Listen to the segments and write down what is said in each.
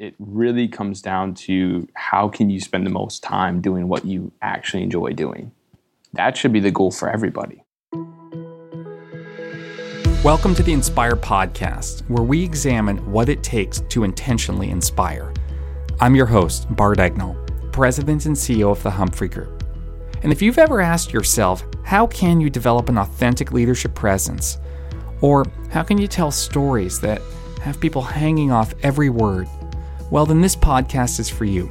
it really comes down to how can you spend the most time doing what you actually enjoy doing. That should be the goal for everybody. Welcome to the Inspire Podcast, where we examine what it takes to intentionally inspire. I'm your host, Bart Egnal, President and CEO of the Humphrey Group. And if you've ever asked yourself, how can you develop an authentic leadership presence? Or how can you tell stories that have people hanging off every word? Well, then this podcast is for you.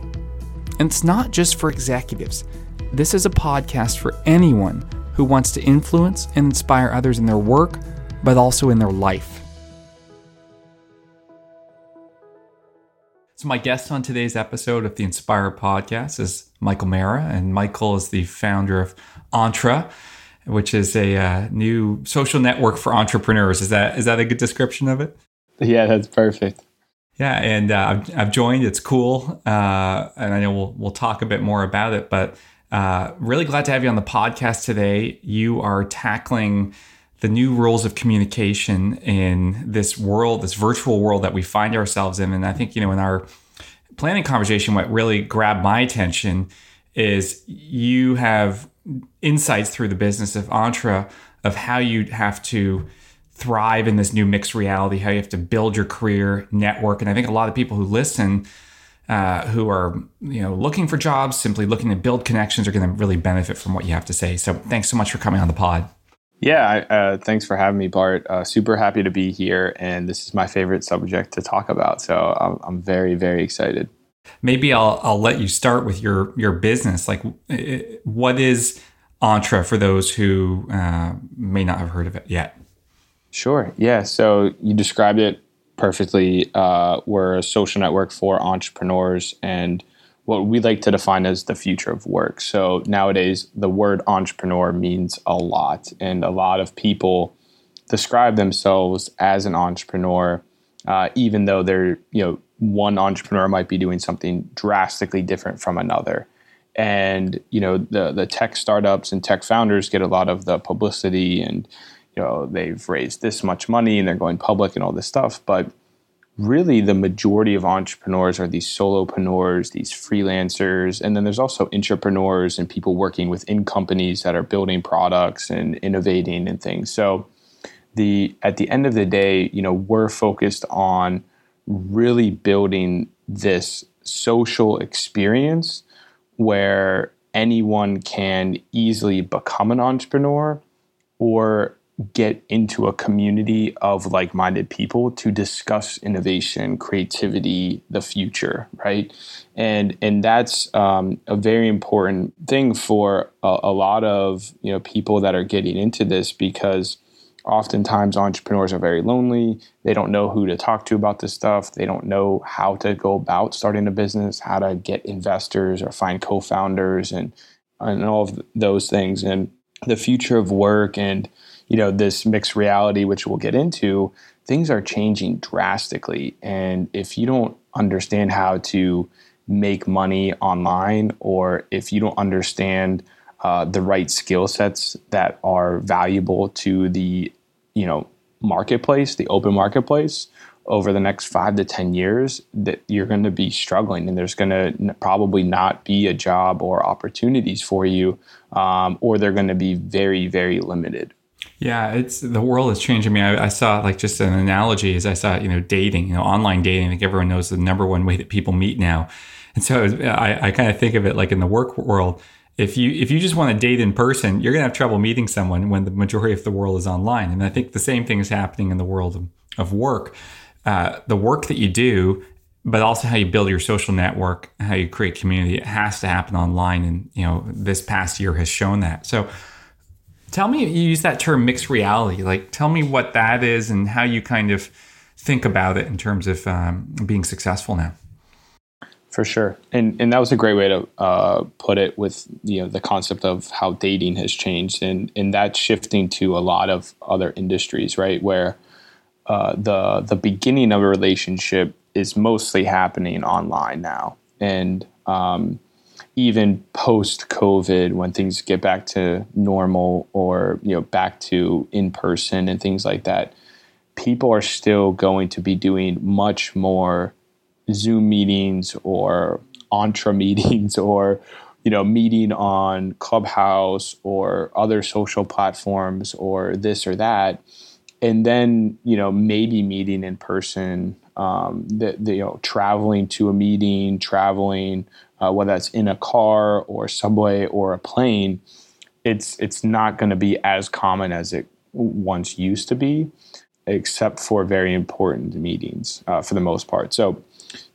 And it's not just for executives, this is a podcast for anyone who wants to influence and inspire others in their work, but also in their life. So, my guest on today's episode of the Inspire podcast is Michael Marra, and Michael is the founder of Entre, which is a uh, new social network for entrepreneurs. Is that is that a good description of it? Yeah, that's perfect. Yeah, and uh, I've, I've, joined. It's cool, uh, and I know we'll we'll talk a bit more about it. But uh, really glad to have you on the podcast today. You are tackling the new rules of communication in this world, this virtual world that we find ourselves in. And I think, you know, in our planning conversation, what really grabbed my attention is you have insights through the business of Entre of how you have to thrive in this new mixed reality, how you have to build your career network. And I think a lot of people who listen, uh, who are you know looking for jobs, simply looking to build connections, are going to really benefit from what you have to say. So thanks so much for coming on the pod. Yeah, uh, thanks for having me, Bart. Uh, super happy to be here, and this is my favorite subject to talk about. So I'm, I'm very, very excited. Maybe I'll I'll let you start with your your business. Like, what is Entre for those who uh, may not have heard of it yet? Sure. Yeah. So you described it perfectly. Uh, we're a social network for entrepreneurs and what we like to define as the future of work. So nowadays, the word entrepreneur means a lot, and a lot of people describe themselves as an entrepreneur, uh, even though they're you know one entrepreneur might be doing something drastically different from another. And you know the the tech startups and tech founders get a lot of the publicity, and you know they've raised this much money and they're going public and all this stuff, but really the majority of entrepreneurs are these solopreneurs, these freelancers, and then there's also entrepreneurs and people working within companies that are building products and innovating and things. So the at the end of the day, you know, we're focused on really building this social experience where anyone can easily become an entrepreneur or get into a community of like-minded people to discuss innovation creativity the future right? And and that's um, a very important thing for a, a, lot of you know people that are getting into this because oftentimes entrepreneurs are very lonely. They don't know who to talk to about this stuff. They don't know how to go about starting a business how to get investors or find co-founders and and all of those things. And the future of work and you know this mixed reality which we'll get into things are changing drastically. And if you don't understand how to make money online or if you don't understand uh, the right skill sets that are valuable to the you know marketplace the open marketplace over the next five to ten years that you're going to be struggling and there's going to probably not be a job or opportunities for you um, or they're going to be very very limited yeah, it's the world is changing. I mean, I, I, saw like just an analogy as I saw, you know, dating, you know, online dating. I think everyone knows the number one way that people meet now. And so I, I kind of think of it like in the work world. If you if you just want to date in person, you're gonna have trouble meeting someone when the majority of the world is online. And I think the same thing is happening in the world of, of work. Uh, the work that you do, but also how you build your social network, how you create community, it has to happen online. And you know, this past year has shown that. So Tell me, you use that term mixed reality. Like, tell me what that is and how you kind of think about it in terms of um, being successful now. For sure, and and that was a great way to uh, put it with you know the concept of how dating has changed, and and that's shifting to a lot of other industries, right? Where uh, the the beginning of a relationship is mostly happening online now, and um, even post COVID, when things get back to normal or you know back to in person and things like that, people are still going to be doing much more Zoom meetings or Entre meetings or you know meeting on Clubhouse or other social platforms or this or that, and then you know maybe meeting in person. Um, the, the, you know traveling to a meeting, traveling uh, whether that's in a car or subway or a plane. It's it's not going to be as common as it once used to be, except for very important meetings uh, for the most part. So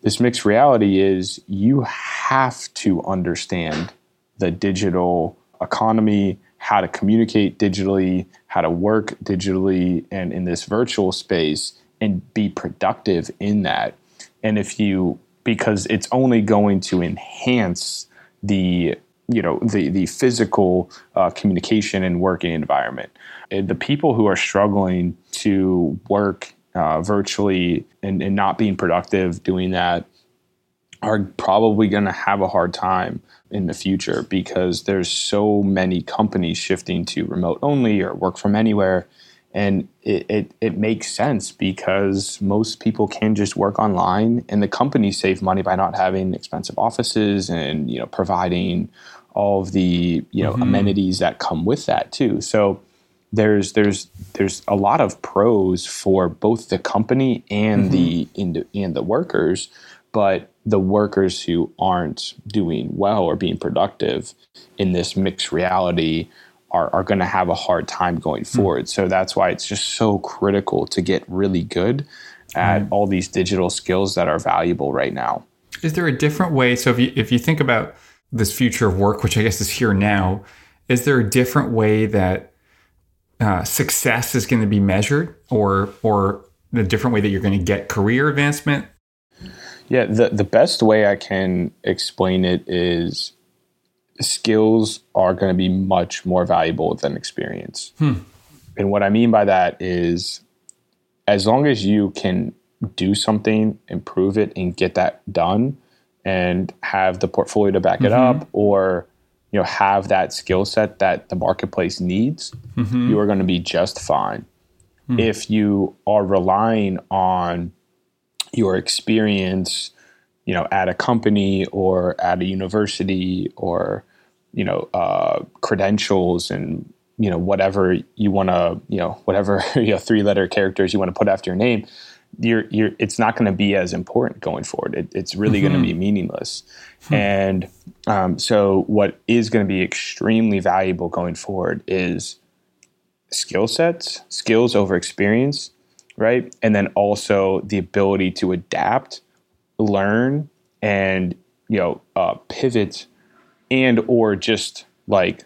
this mixed reality is you have to understand the digital economy, how to communicate digitally, how to work digitally, and in this virtual space, and be productive in that. And if you, because it's only going to enhance the you know the the physical uh, communication and working environment. The people who are struggling to work uh, virtually and, and not being productive doing that are probably going to have a hard time in the future because there's so many companies shifting to remote only or work from anywhere and it, it, it, makes sense because most people can just work online and the companies save money by not having expensive offices and you know providing all of the you know mm-hmm. amenities that come with that too so there's there's there's a lot of pros for both the company and mm-hmm. the and the workers but the workers who aren't doing well or being productive in this mixed reality are, are going to have a hard time going hmm. forward. Mm. So that's why it's just so critical to get really good at mm. all these digital skills that are valuable right now. Is there a different way? So if you if you think about this future of work, which I guess is here now, is there a different way that uh, success is going to be measured, or or the different way that you're going to get career advancement? Yeah, the the best way I can explain it is skills are going to be much more valuable than experience. Hmm. And what I mean by that is as long as you can do something, improve it, and get that done, and have the portfolio to back mm-hmm. it up, or you know have that skill set that the marketplace needs, mm-hmm. you are going to be just fine. Hmm. If you are relying on your experience, you know, at a company or at a university or you know uh, credentials and you know whatever you want to you know whatever you know three letter characters you want to put after your name you're you're it's not going to be as important going forward it, it's really mm-hmm. going to be meaningless hmm. and um, so what is going to be extremely valuable going forward is skill sets skills over experience right and then also the ability to adapt learn and you know uh, pivot and or just like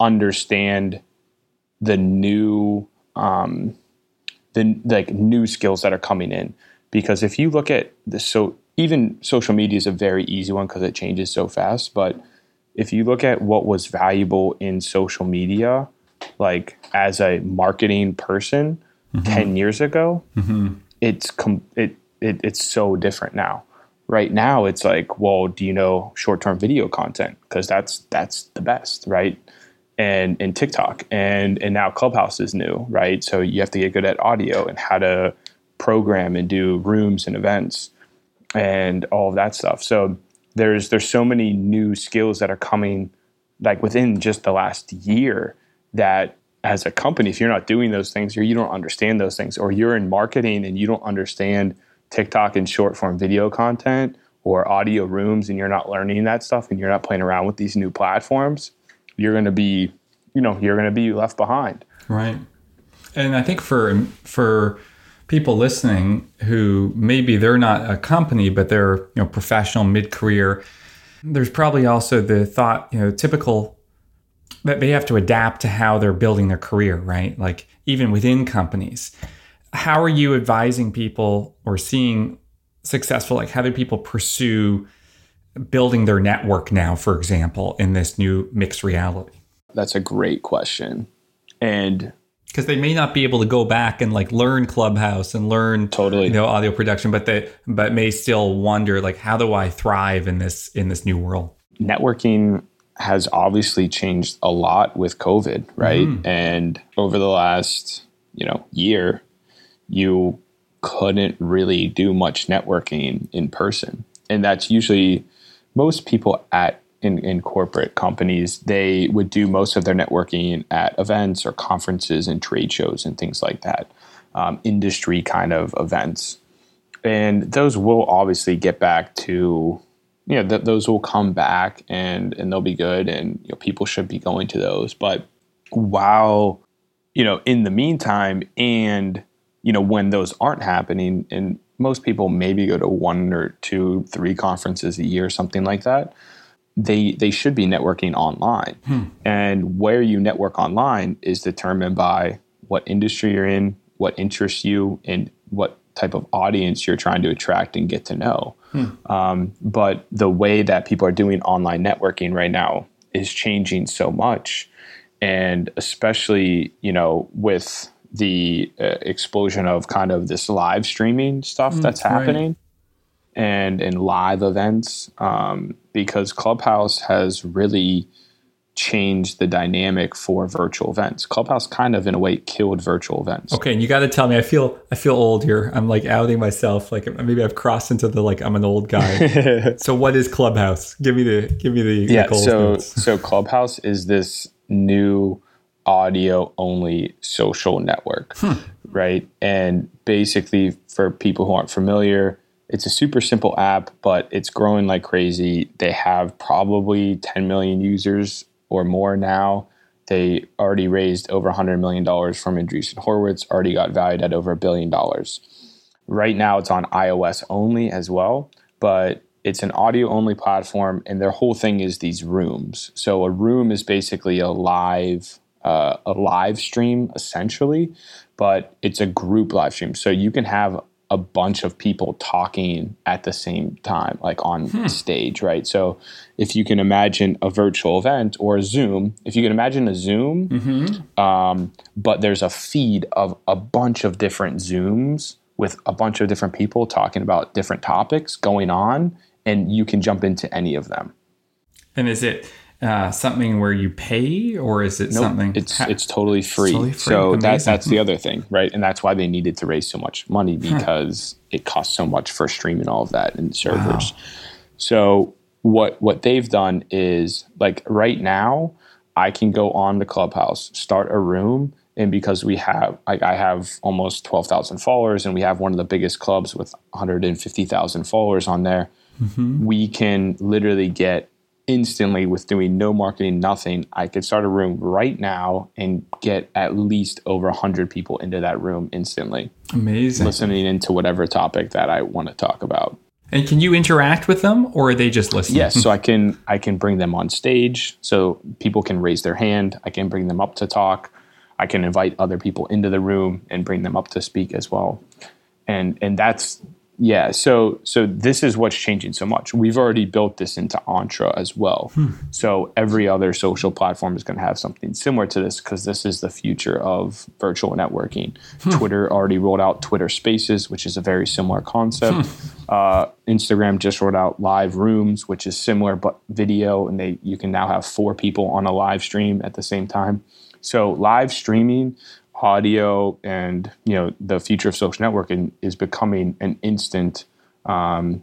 understand the new um the like new skills that are coming in because if you look at the so even social media is a very easy one because it changes so fast but if you look at what was valuable in social media like as a marketing person mm-hmm. 10 years ago mm-hmm. it's com- it, it it's so different now right now it's like well do you know short-term video content? Because that's that's the best right? And in tiktok and and now clubhouse is new right? So you have to get good at audio and how to program and do rooms and events and all of that stuff. So there's there's so many new skills that are coming like within just the last year that as a company if you're not doing those things or you don't understand those things or you're in marketing and you don't understand TikTok and short form video content or audio rooms and you're not learning that stuff and you're not playing around with these new platforms, you're going to be, you know, you're going to be left behind. Right. And I think for for people listening who maybe they're not a company but they're, you know, professional mid-career, there's probably also the thought, you know, typical that they have to adapt to how they're building their career, right? Like even within companies how are you advising people or seeing successful like how do people pursue building their network now for example in this new mixed reality? That's a great question. And because they may not be able to go back and like learn clubhouse and learn totally. you know audio production but they but may still wonder like how do i thrive in this in this new world? Networking has obviously changed a lot with covid right? Mm. and over the last you know year you couldn't really do much networking in person. And that's usually most people at in, in corporate companies, they would do most of their networking at events or conferences and trade shows and things like that, um, industry kind of events. And those will obviously get back to, you know, th- those will come back and, and they'll be good and you know, people should be going to those. But while, you know, in the meantime, and, you know, when those aren't happening, and most people maybe go to one or two, three conferences a year, something like that they they should be networking online. Hmm. And where you network online is determined by what industry you're in, what interests you, and what type of audience you're trying to attract and get to know. Hmm. Um, but the way that people are doing online networking right now is changing so much, and especially you know with the uh, explosion of kind of this live streaming stuff mm, that's happening. Right and in live events um, because Clubhouse has really changed the dynamic for virtual events. Clubhouse kind of in a way killed virtual events. Okay, and you got to tell me I feel I feel old here. I'm like outing myself like maybe I've crossed into the like I'm an old guy. so what is Clubhouse? Give me the give me the Yeah, the so notes. so Clubhouse is this new audio only social network, hmm. right? And basically for people who aren't familiar, it's a super simple app, but it's growing like crazy. They have probably 10 million users or more now. They already raised over $100 million from Andreessen Horowitz, already got valued at over a billion dollars. Right now, it's on iOS only as well, but it's an audio only platform, and their whole thing is these rooms. So, a room is basically a live uh, a live stream essentially, but it's a group live stream. So you can have a bunch of people talking at the same time, like on hmm. stage, right? So if you can imagine a virtual event or a Zoom, if you can imagine a Zoom, mm-hmm. um, but there's a feed of a bunch of different Zooms with a bunch of different people talking about different topics going on, and you can jump into any of them. And is it uh, something where you pay, or is it nope, something? It's ha- it's totally free. It's totally free. So that, that's the other thing, right? And that's why they needed to raise so much money because huh. it costs so much for streaming all of that and servers. Wow. So what what they've done is like right now, I can go on the clubhouse, start a room, and because we have like I have almost twelve thousand followers, and we have one of the biggest clubs with one hundred and fifty thousand followers on there, mm-hmm. we can literally get instantly with doing no marketing, nothing, I could start a room right now and get at least over 100 people into that room instantly. Amazing. Listening into whatever topic that I want to talk about. And can you interact with them or are they just listening? Yes, so I can I can bring them on stage so people can raise their hand. I can bring them up to talk. I can invite other people into the room and bring them up to speak as well. And and that's yeah, so so this is what's changing so much. We've already built this into Entre as well. Hmm. So every other social platform is going to have something similar to this because this is the future of virtual networking. Hmm. Twitter already rolled out Twitter Spaces, which is a very similar concept. Hmm. Uh, Instagram just rolled out Live Rooms, which is similar but video, and they you can now have four people on a live stream at the same time. So live streaming audio and you know the future of social networking is becoming an instant um,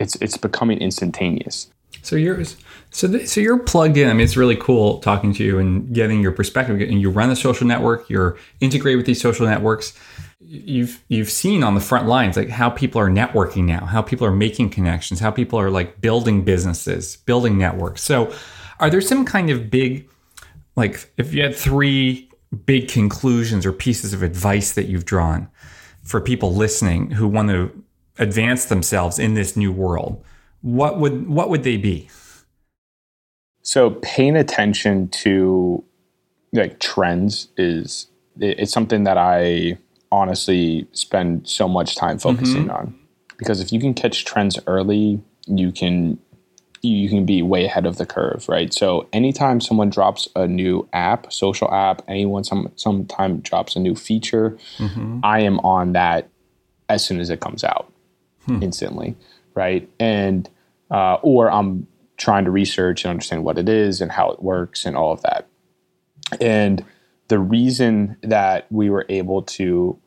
it's it's becoming instantaneous. So you're so th- so you're plugged in. I mean it's really cool talking to you and getting your perspective. And you run a social network. You're integrated with these social networks. You've you've seen on the front lines like how people are networking now how people are making connections how people are like building businesses building networks. So are there some kind of big like if you had three big conclusions or pieces of advice that you've drawn for people listening who want to advance themselves in this new world, what would what would they be? So paying attention to like trends is it's something that I honestly spend so much time focusing mm-hmm. on because if you can catch trends early, you can you can be way ahead of the curve, right? So anytime someone drops a new app, social app, anyone some sometime drops a new feature, mm-hmm. I am on that as soon as it comes out, hmm. instantly, right? And uh, or I'm trying to research and understand what it is and how it works and all of that. And the reason that we were able to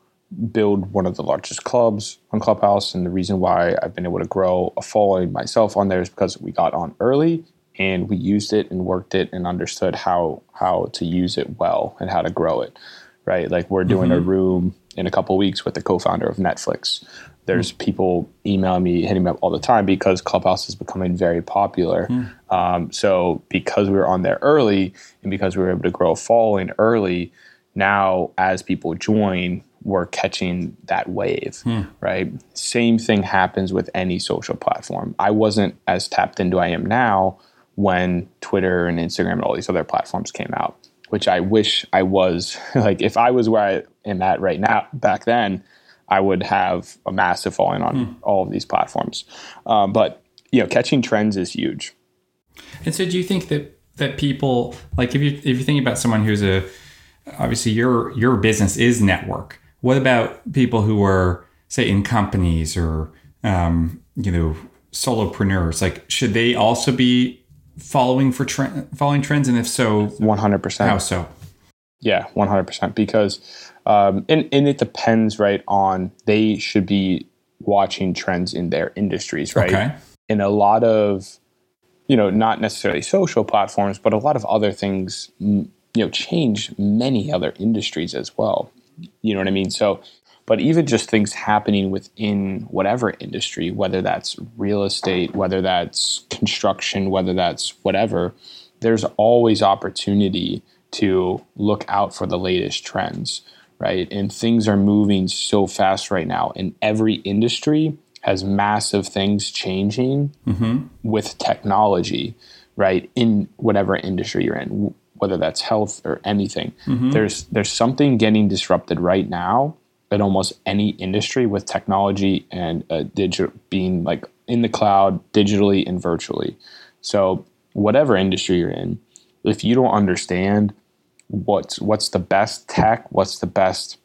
build one of the largest clubs on Clubhouse. And the reason why I've been able to grow a following myself on there is because we got on early and we used it and worked it and understood how how to use it well and how to grow it. Right. Like we're doing mm-hmm. a room in a couple weeks with the co-founder of Netflix. There's mm-hmm. people emailing me, hitting me up all the time because Clubhouse is becoming very popular. Mm-hmm. Um, so because we were on there early and because we were able to grow a following early, now as people join, we're catching that wave, hmm. right? Same thing happens with any social platform. I wasn't as tapped into I am now when Twitter and Instagram and all these other platforms came out, which I wish I was. like if I was where I am at right now, back then, I would have a massive following on hmm. all of these platforms. Um, but you know, catching trends is huge. And so, do you think that that people like if you if you think about someone who's a obviously your your business is network what about people who are, say, in companies or, um, you know, solopreneurs? Like, should they also be following for following trends? And if so, one hundred percent. How so? Yeah, one hundred percent. Because, um, and and it depends, right? On they should be watching trends in their industries, right? Okay. In a lot of, you know, not necessarily social platforms, but a lot of other things, you know, change many other industries as well. You know what I mean? So, but even just things happening within whatever industry, whether that's real estate, whether that's construction, whether that's whatever, there's always opportunity to look out for the latest trends, right? And things are moving so fast right now, and every industry has massive things changing mm-hmm. with technology, right? In whatever industry you're in whether that's health or anything. Mm-hmm. There's there's something getting disrupted right now in almost any industry with technology and uh, digital being like in the cloud, digitally and virtually. So whatever industry you're in, if you don't understand what's what's the best tech, what's the best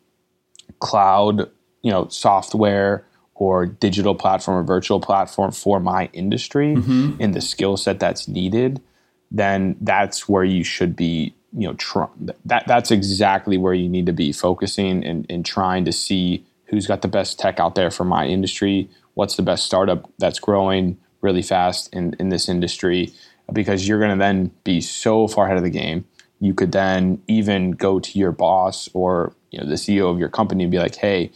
cloud, you know, software or digital platform or virtual platform for my industry mm-hmm. and the skill set that's needed, then that's where you should be you know tr- that that's exactly where you need to be focusing and, and trying to see who's got the best tech out there for my industry what's the best startup that's growing really fast in, in this industry because you're going to then be so far ahead of the game. You could then even go to your boss or you know the ceo of your company and be like hey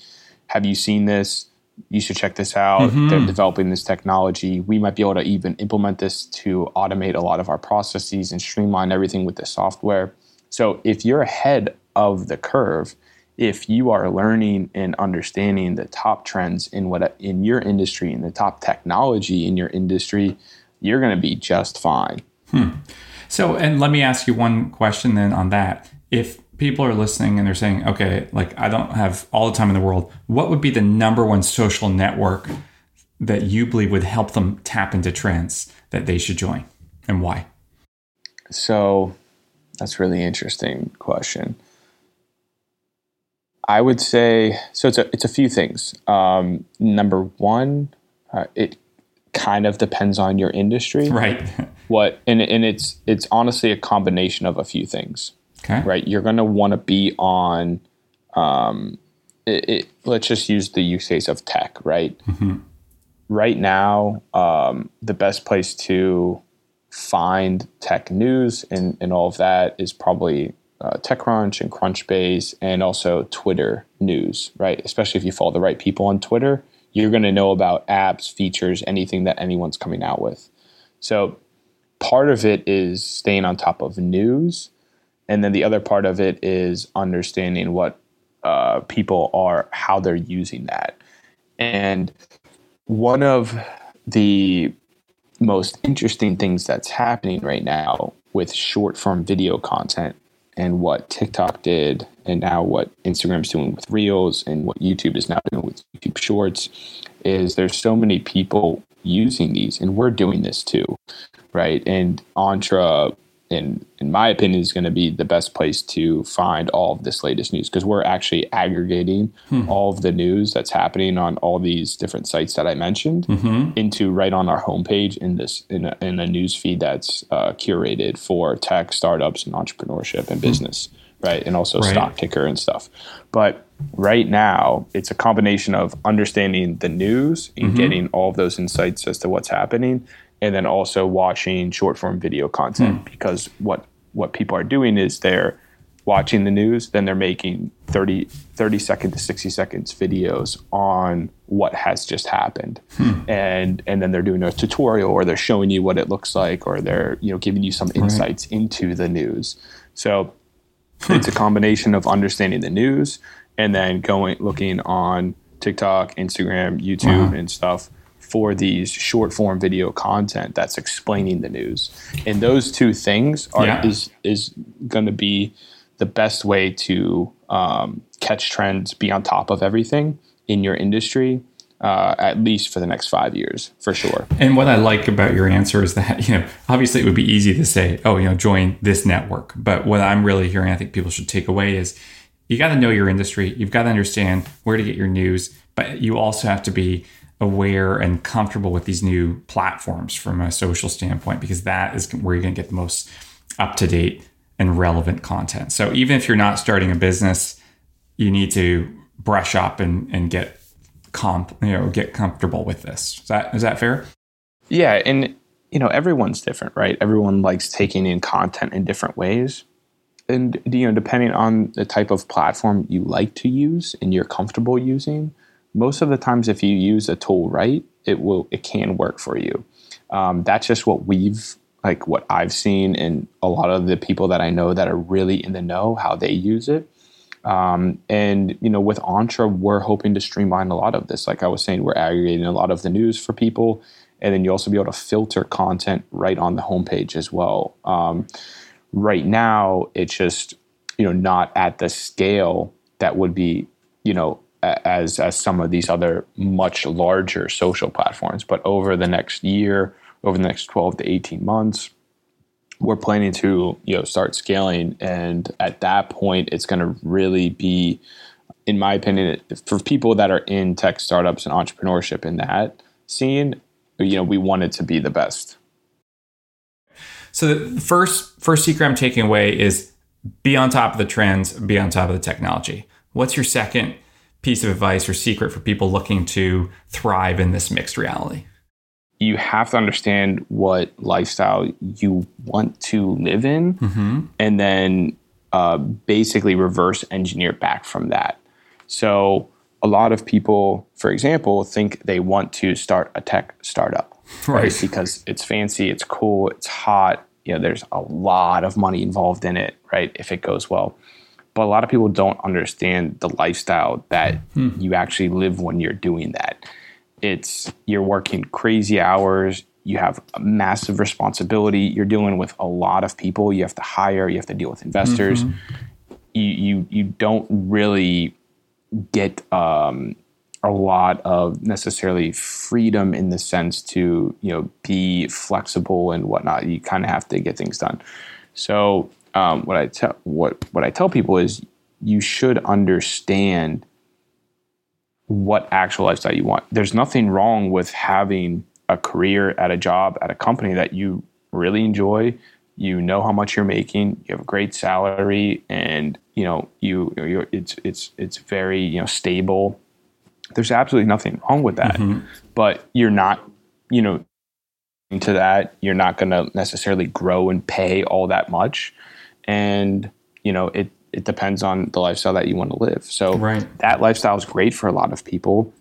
have you seen this you should check this out. Mm-hmm. They're developing this technology. We might be able to even implement this to automate a lot of our processes and streamline everything with the software. So if you're ahead of the curve, if you are learning and understanding the top trends in what in your industry and the top technology in your industry, you're going to be just fine. Hmm. So, and let me ask you one question then on that. If people are listening and they're saying, okay, like I don't have all the time in the world, what would be the number one social network that you believe would help them tap into trends that they should join and why? So that's really interesting question. I would say so. It's a it's a few things. Um, number one, uh, it kind of depends on your industry, right? What and and it's it's honestly a combination of a few things. Okay. Right. You're going to want to be on, um, it, it, let's just use the use case of tech, right? Mm-hmm. Right now, um, the best place to find tech news and, and all of that is probably uh, TechCrunch and Crunchbase and also Twitter news, right? Especially if you follow the right people on Twitter, you're going to know about apps, features, anything that anyone's coming out with. So part of it is staying on top of news and then the other part of it is understanding what uh, people are, how they're using that. And one of the most interesting things that's happening right now with short form video content and what TikTok did, and now what Instagram's doing with Reels, and what YouTube is now doing with YouTube Shorts, is there's so many people using these, and we're doing this too, right? And Entre in in my opinion is going to be the best place to find all of this latest news because we're actually aggregating hmm. all of the news that's happening on all these different sites that I mentioned mm-hmm. into right on our homepage in this in a, in a news feed that's uh, curated for tech startups and entrepreneurship and hmm. business right and also right. stock ticker and stuff but right now it's a combination of understanding the news and mm-hmm. getting all of those insights as to what's happening and then also watching short form video content mm. because what what people are doing is they're watching the news then they're making 30 30 second to 60 seconds videos on what has just happened hmm. and and then they're doing a tutorial or they're showing you what it looks like or they're you know giving you some insights right. into the news so it's a combination of understanding the news and then going looking on TikTok, Instagram, YouTube, uh-huh. and stuff for these short form video content that's explaining the news. And those two things are yeah. is is going to be the best way to um, catch trends, be on top of everything in your industry. Uh, at least for the next five years, for sure. And what I like about your answer is that you know, obviously, it would be easy to say, "Oh, you know, join this network." But what I'm really hearing, I think people should take away is you got to know your industry. You've got to understand where to get your news, but you also have to be aware and comfortable with these new platforms from a social standpoint because that is where you're going to get the most up to date and relevant content. So even if you're not starting a business, you need to brush up and, and get comp, you know, get comfortable with this. Is that is that fair? Yeah, and you know, everyone's different, right? Everyone likes taking in content in different ways and you know depending on the type of platform you like to use and you're comfortable using most of the times if you use a tool right it will it can work for you. Um, that's just what we've like what i've seen and a lot of the people that i know that are really in the know how they use it. Um, and you know with Entre we're hoping to streamline a lot of this. Like i was saying we're aggregating a lot of the news for people and then you also be able to filter content right on the homepage as well. Um, right now it's just you know not at the scale that would be you know as as some of these other much larger social platforms. But over the next year over the next 12 to 18 months we're planning to you know start scaling. And at that point it's going to really be in my opinion for people that are in tech startups and entrepreneurship in that scene you know we want it to be the best. So the first first secret I'm taking away is be on top of the trends, be on top of the technology. What's your second piece of advice or secret for people looking to thrive in this mixed reality? You have to understand what lifestyle you want to live in, mm-hmm. and then uh, basically reverse engineer back from that. So, a lot of people, for example, think they want to start a tech startup right? right? Because it's fancy, it's cool, it's hot. You know, there's a lot of money involved in it, right? If it goes well. But a lot of people don't understand the lifestyle that hmm. you actually live when you're doing that. It's you're working crazy hours, you have a massive responsibility, you're dealing with a lot of people, you have to hire, you have to deal with investors. Mm-hmm. You, you you don't really get um, a lot of necessarily freedom in the sense to you know be flexible and whatnot. You kind of have to get things done. So um, what I tell what what I tell people is you should understand what actual lifestyle you want. There's nothing wrong with having a career at a job at a company that you really enjoy. You know how much you're making. You have a great salary, and you know you you it's it's it's very you know stable there's absolutely nothing wrong with that. Mm-hmm. But you're not, you know, into that, you're not going to necessarily grow and pay all that much. And, you know, it, it depends on the lifestyle that you want to live. So right. that lifestyle is great for a lot of people.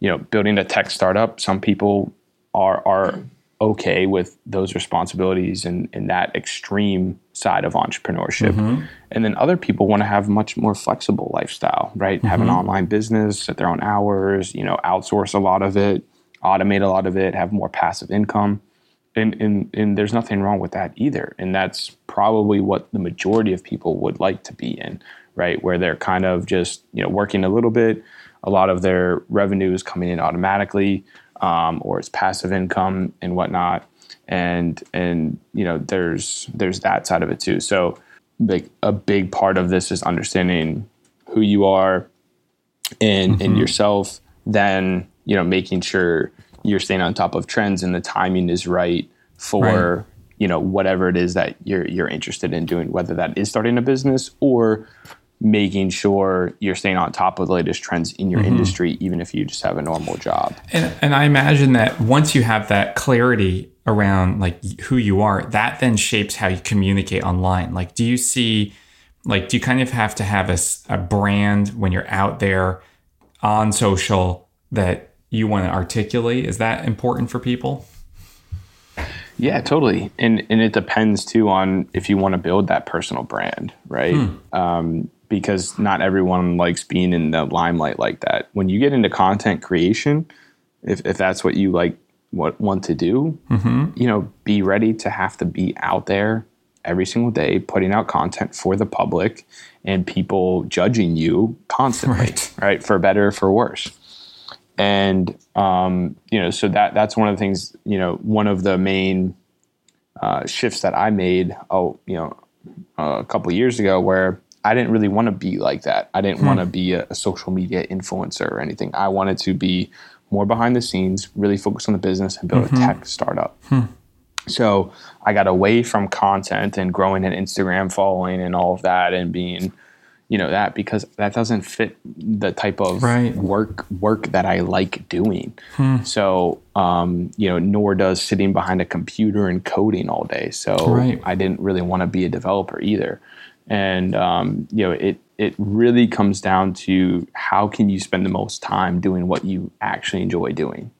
You know, building a tech startup, some people are are okay with those responsibilities and, and that extreme side of entrepreneurship. Mm-hmm. And then other people want to have much more flexible lifestyle, right? Mm-hmm. Have an mm-hmm. online business at their own hours, you know, outsource a lot of it, automate a lot of it, have more passive income. And, and, and there's nothing wrong with that either. And that's probably what the majority of people would like to be in, right? Where they're kind of just, you know, working a little bit, a lot of their revenue is coming in automatically um, or it's passive income and whatnot. And and you know there's there's that side of it too. So like a big part of this is understanding who you are and mm-hmm. and yourself. Then you know making sure you're staying on top of trends and the timing is right for right. you know whatever it is that you're you're interested in doing, whether that is starting a business or making sure you're staying on top of the latest trends in your mm-hmm. industry, even if you just have a normal job. And, and I imagine that once you have that clarity around like who you are, that then shapes how you communicate online. Like, do you see, like, do you kind of have to have a brand when you're out there on social that you want to articulate? Is that important for people? Yeah, totally. And and it depends too on if you want to build that personal brand, right? Um, because not everyone likes being in the limelight like that. When you get into content creation, if if that's what you like what want to do, you know, be ready to have to be out there every single day putting out content for the public and people judging you constantly, Right. right? For better or for worse and um, you know so that that's one of the things you know one of the main uh, shifts that I made oh you know a couple years ago where I didn't really want to be like that. I didn't want to be a, a social media influencer or anything. I wanted to be more behind the scenes really focus on the business and build a tech startup. So I got away from content and growing an Instagram following and all of that and being you know that because that doesn't fit the type of Right. work work that I like doing. So um, you know, nor does sitting behind a computer and coding all day. So Right. I didn't really want to be a developer either. And um, you know, it it really comes down to how can you spend the most time doing what you actually enjoy doing.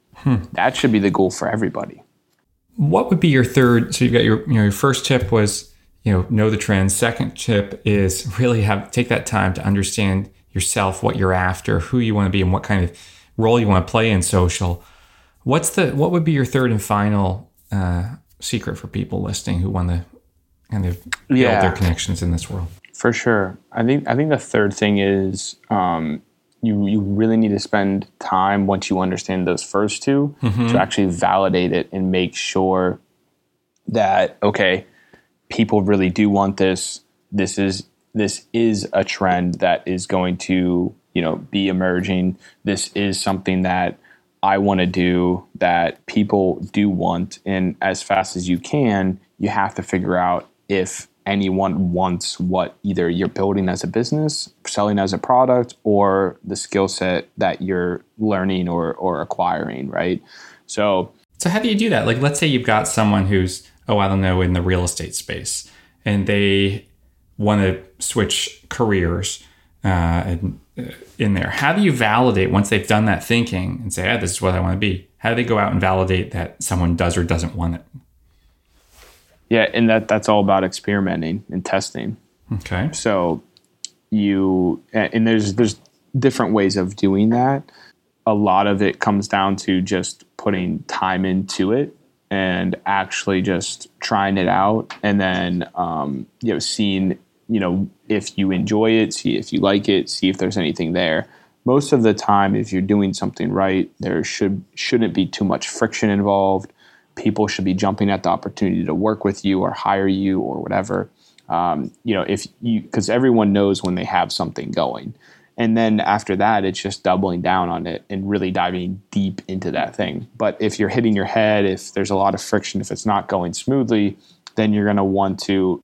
That should be the goal for everybody. What would be your third? So you've got your, you know, your first tip was, you know, know the trends. Second tip is really have take that time to understand yourself, what you're after, who you want to be, and what kind of role you want to play in social. What's the what would be your third and final uh, secret for people listening who want to kind of build Yeah. their connections in this world? For sure. I think I think the third thing is um, you you really need to spend time once you understand those first 2 to actually validate it and make sure that okay, people really do want this. This is this is a trend that is going to you know be emerging. This is something that I want to do that people do want, and as fast as you can, you have to figure out if anyone wants what either you're building as a business, selling as a product, or the skill set that you're learning or or acquiring, right? So So how do you do that? Like, let's say you've got someone who's, oh, I don't know, in the real estate space, and they want to switch careers uh, and, uh, in there. How do you validate once they've done that thinking and say, ah, this is what I want to be? How do they go out and validate that someone does or doesn't want it? yeah, and that that's all about experimenting and testing. Okay. So you and there's there's different ways of doing that. A lot of it comes down to just putting time into it and actually just trying it out, and then um, you know seeing you know if you enjoy it, see if you like it, see if there's anything there. Most of the time, if you're doing something right, there should shouldn't be too much friction involved. People should be jumping at the opportunity to work with you or hire you or whatever um, you know if you because everyone knows when they have something going and then after that it's just doubling down on it and really diving deep into that thing. But if you're hitting your head if there's a lot of friction if it's not going smoothly then you're going to want to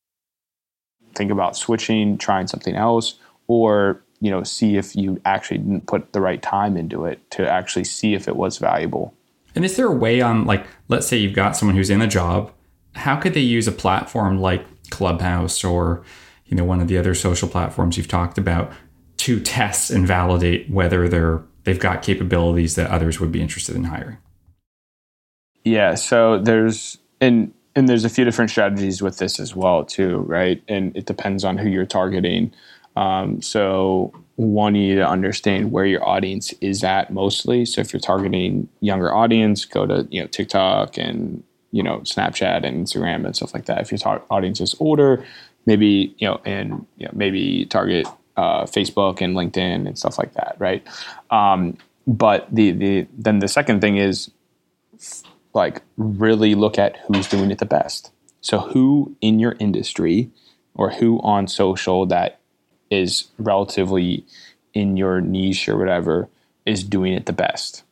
think about switching trying something else or you know see if you actually didn't put the right time into it to actually see if it was valuable. And is there a way on, like, let's say you've got someone who's in a job, how could they use a platform like Clubhouse or, you know, one of the other social platforms you've talked about to test and validate whether they're they've got capabilities that others would be interested in hiring? Yeah, so there's and and there's a few different strategies with this as well too, right? And it depends on who you're targeting. Um, so one, you need to understand where your audience is at mostly. So if you're targeting younger audience, go to you know TikTok and you know Snapchat and Instagram and stuff like that. If your audience is older, maybe you know and you know, maybe target uh, Facebook and LinkedIn and stuff like that, right? Um, but the the then the second thing is like really look at who's doing it the best. So who in your industry or who on social that is relatively in your niche or whatever is doing it the best.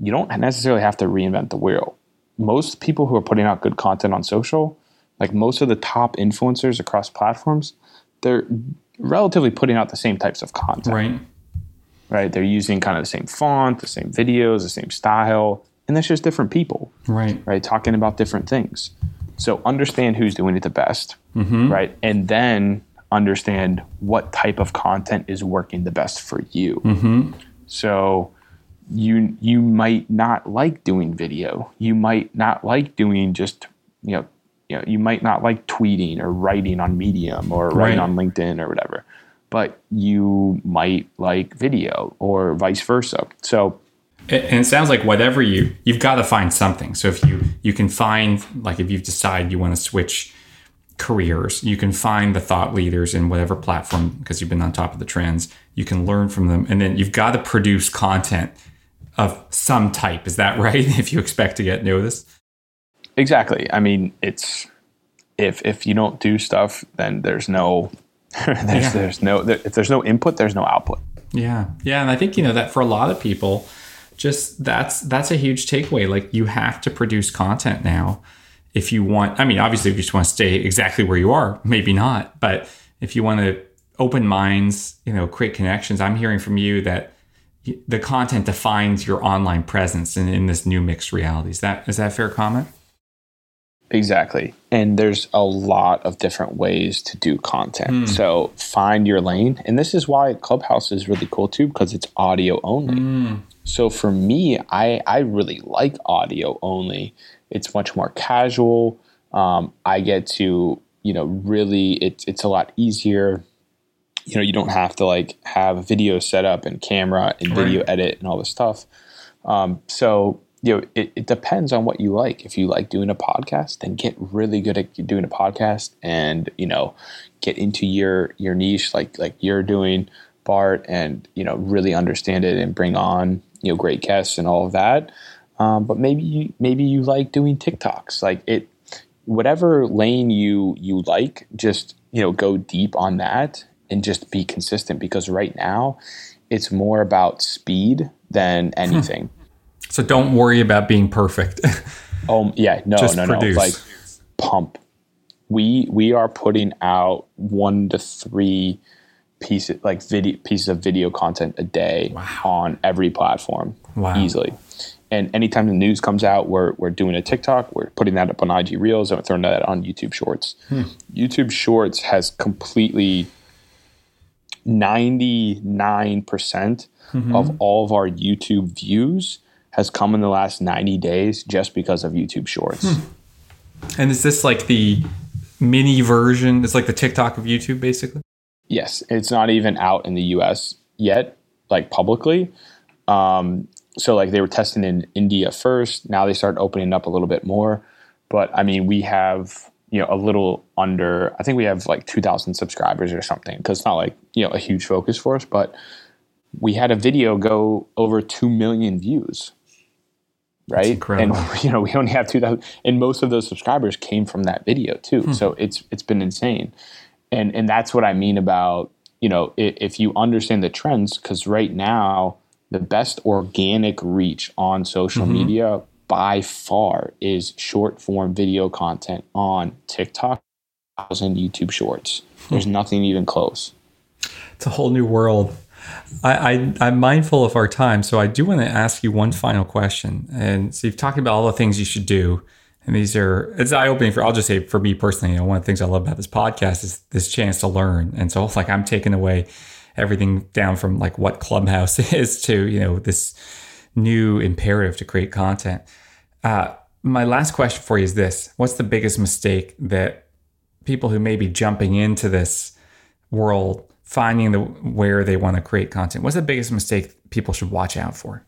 You don't necessarily have to reinvent the wheel. Most people who are putting out good content on social, like most of the top influencers across platforms, they're relatively putting out the same types of content. Right. Right. They're using kind of the same font, the same videos, the same style, and that's just different people. Right. Right. Talking about different things. So understand who's doing it the best. Mm-hmm. Right. And then understand what type of content is working the best for you. Mm-hmm. So you you might not like doing video. You might not like doing just you know you know you might not like tweeting or writing on Medium or writing Right. on LinkedIn or whatever. But you might like video or vice versa. So And and it sounds like whatever you you've got to find something. So if you you can find like if you decide you want to switch careers, you can find the thought leaders in whatever platform because you've been on top of the trends. You can learn from them, and then you've got to produce content of some type. Is that right? If you expect to get noticed. Exactly. I mean, it's if if you don't do stuff, then there's no there's Yeah. there's no there, if there's no input, there's no output. Yeah. Yeah. And I think, you know, that for a lot of people, just that's that's a huge takeaway. Like you have to produce content now if you want I mean, obviously if you just want to stay exactly where you are, maybe not. But if you want to open minds, you know, create connections, I'm hearing from you that the content defines your online presence in, in this new mixed reality. Is that is that a fair comment? Exactly. And there's a lot of different ways to do content. So find your lane. And this is why Clubhouse is really cool too, because it's audio only. So for me, I, I really like audio only. It's much more casual. Um, I get to, you know, really, it's, it's a lot easier. You know, you don't have to like have video set up and camera and video Right. edit and all this stuff. Um, so you know, it, it depends on what you like. If you like doing a podcast, then get really good at doing a podcast, and you know, get into your your niche, like like you're doing, Bart, and you know, really understand it and bring on you know great guests and all of that. Um, but maybe you, maybe you like doing TikToks, like it, whatever lane you you like, just you know, go deep on that and just be consistent. Because right now, it's more about speed than anything. So don't worry about being perfect. Oh yeah, no, Just no, produce. no. Like pump. We we are putting out one to three pieces like video pieces of video content a day on every platform Wow. easily. And anytime the news comes out, we're we're doing a TikTok, we're putting that up on IG Reels, and we're throwing that on YouTube Shorts. Hmm. YouTube Shorts has completely ninety nine percent mm-hmm. of all of our YouTube views has come in the last ninety days just because of YouTube Shorts. and is this like the mini version? It's like the TikTok of YouTube basically? Yes, it's not even out in the US yet, like publicly. Um, so like they were testing in India first. Now they start opening up a little bit more. But I mean, we have you know a little under. I think we have like two thousand subscribers or something. Because it's not like you know a huge focus for us, but we had a video go over two million views. Right, and you know we only have two thousand, and most of those subscribers came from that video too. Hmm. So it's it's been insane and and that's what I mean about you know if, if you understand the trends because right now the best organic reach on social mm-hmm. media by far is short form video content on TikTok and YouTube Shorts. Hmm. There's nothing even close. It's a whole new world. I, I, I'm mindful of our time, so I do want to ask you one final question. And so you've talked about all the things you should do, and these are it's eye opening for. I'll just say for me personally, you know, one of the things I love about this podcast is this chance to learn. And so, like, I'm taking away everything down from like what Clubhouse is to you know this new imperative to create content. Uh, my last question for you is this: What's the biggest mistake that people who may be jumping into this world finding the where they want to create content what's the biggest mistake people should watch out for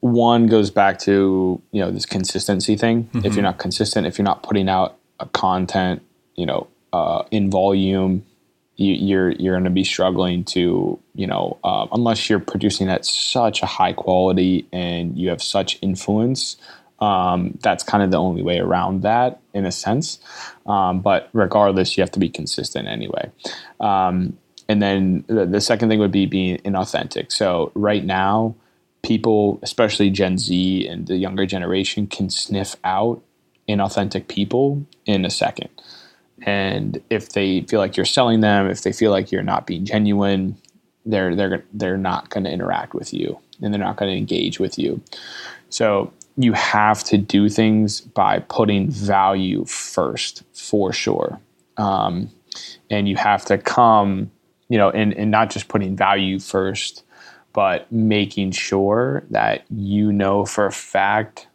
One goes back to you know this consistency thing. If you're not consistent, if you're not putting out a content, you know, uh, in volume, you, you're you're going to be struggling to you know uh, unless you're producing at such a high quality and you have such influence. Um, that's kind of the only way around that in a sense. Um, but regardless, you have to be consistent anyway. Um, and then the, the second thing would be being inauthentic. So right now, people, especially Gen Z and the younger generation, can sniff out inauthentic people in a second. And if they feel like you're selling them, if they feel like you're not being genuine, they're they're they're not going to interact with you and they're not going to engage with you. So you have to do things by putting value first for sure. Um, and you have to come, you know, and, and not just putting value first, but making sure that you know for a fact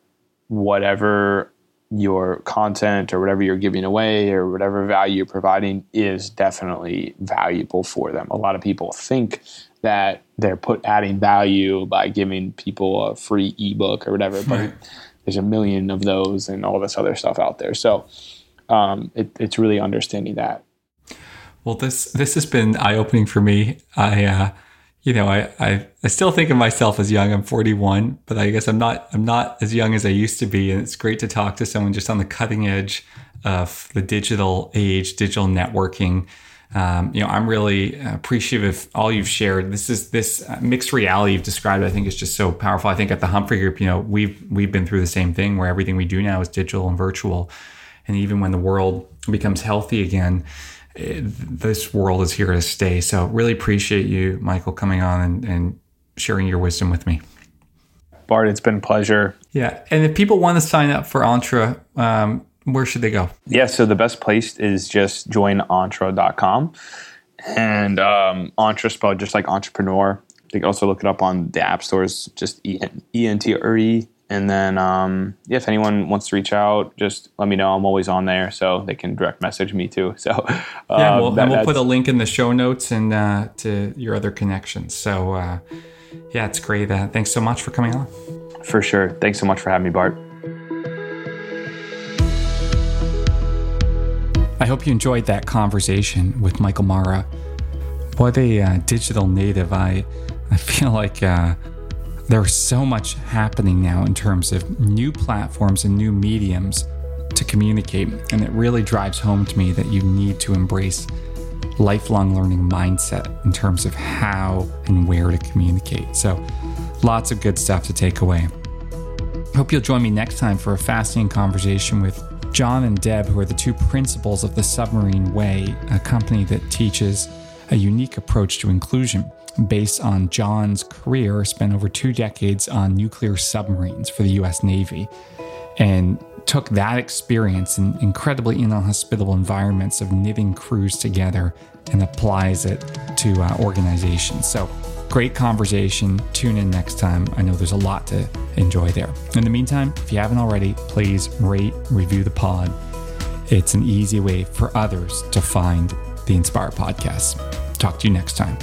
whatever your content or whatever you're giving away or whatever value you're providing is definitely valuable for them. A lot of people think that they're put adding value by giving people a free ebook or whatever, but there's a million of those and all this other stuff out there. So um, it, it's really understanding that. Well, this this has been eye opening for me. I uh, you know, I, I, I still think of myself as young. I'm 41, but I guess I'm not I'm not as young as I used to be. And it's great to talk to someone just on the cutting edge of the digital age, digital networking. Um, you know, I'm really appreciative of all you've shared. This is this mixed reality you've described. I think is just so powerful. I think at the Humphrey Group, you know, we've we've been through the same thing where everything we do now is digital and virtual, and even when the world becomes healthy again this world is here to stay. So really appreciate you, Michael, coming on and, and sharing your wisdom with me. Bart, it's been a pleasure. Yeah. And if people want to sign up for Entre, um, where should they go? Yeah. So the best place is just join entre.com. And um, Entre spelled just like entrepreneur. They can also look it up on the app stores, just E N T R E and then, um, yeah, if anyone wants to reach out, just let me know. I'm always on there, so they can direct message me too. So, uh, yeah, we'll, that, and we'll put a link in the show notes and uh, to your other connections. So, uh, yeah, it's great. Uh, thanks so much for coming on. For sure. Thanks so much for having me, Bart. I hope you enjoyed that conversation with Michael Marra. What a uh, digital native! I I feel like uh, there's so much happening now in terms of new platforms and new mediums to communicate, and it really drives home to me that you need to embrace lifelong learning mindset in terms of how and where to communicate. So, lots of good stuff to take away. Hope you'll join me next time for a fascinating conversation with John and Deb, who are the two principals of the Submarine Way, a company that teaches a unique approach to inclusion based on John's career, spent over two decades on nuclear submarines for the US Navy, and took that experience in incredibly inhospitable environments of knitting crews together and applies it to uh, organizations. So, great conversation. Tune in next time. I know there's a lot to enjoy there. In the meantime, if you haven't already, please rate, review the pod. It's an easy way for others to find the Inspire podcast. Talk to you next time.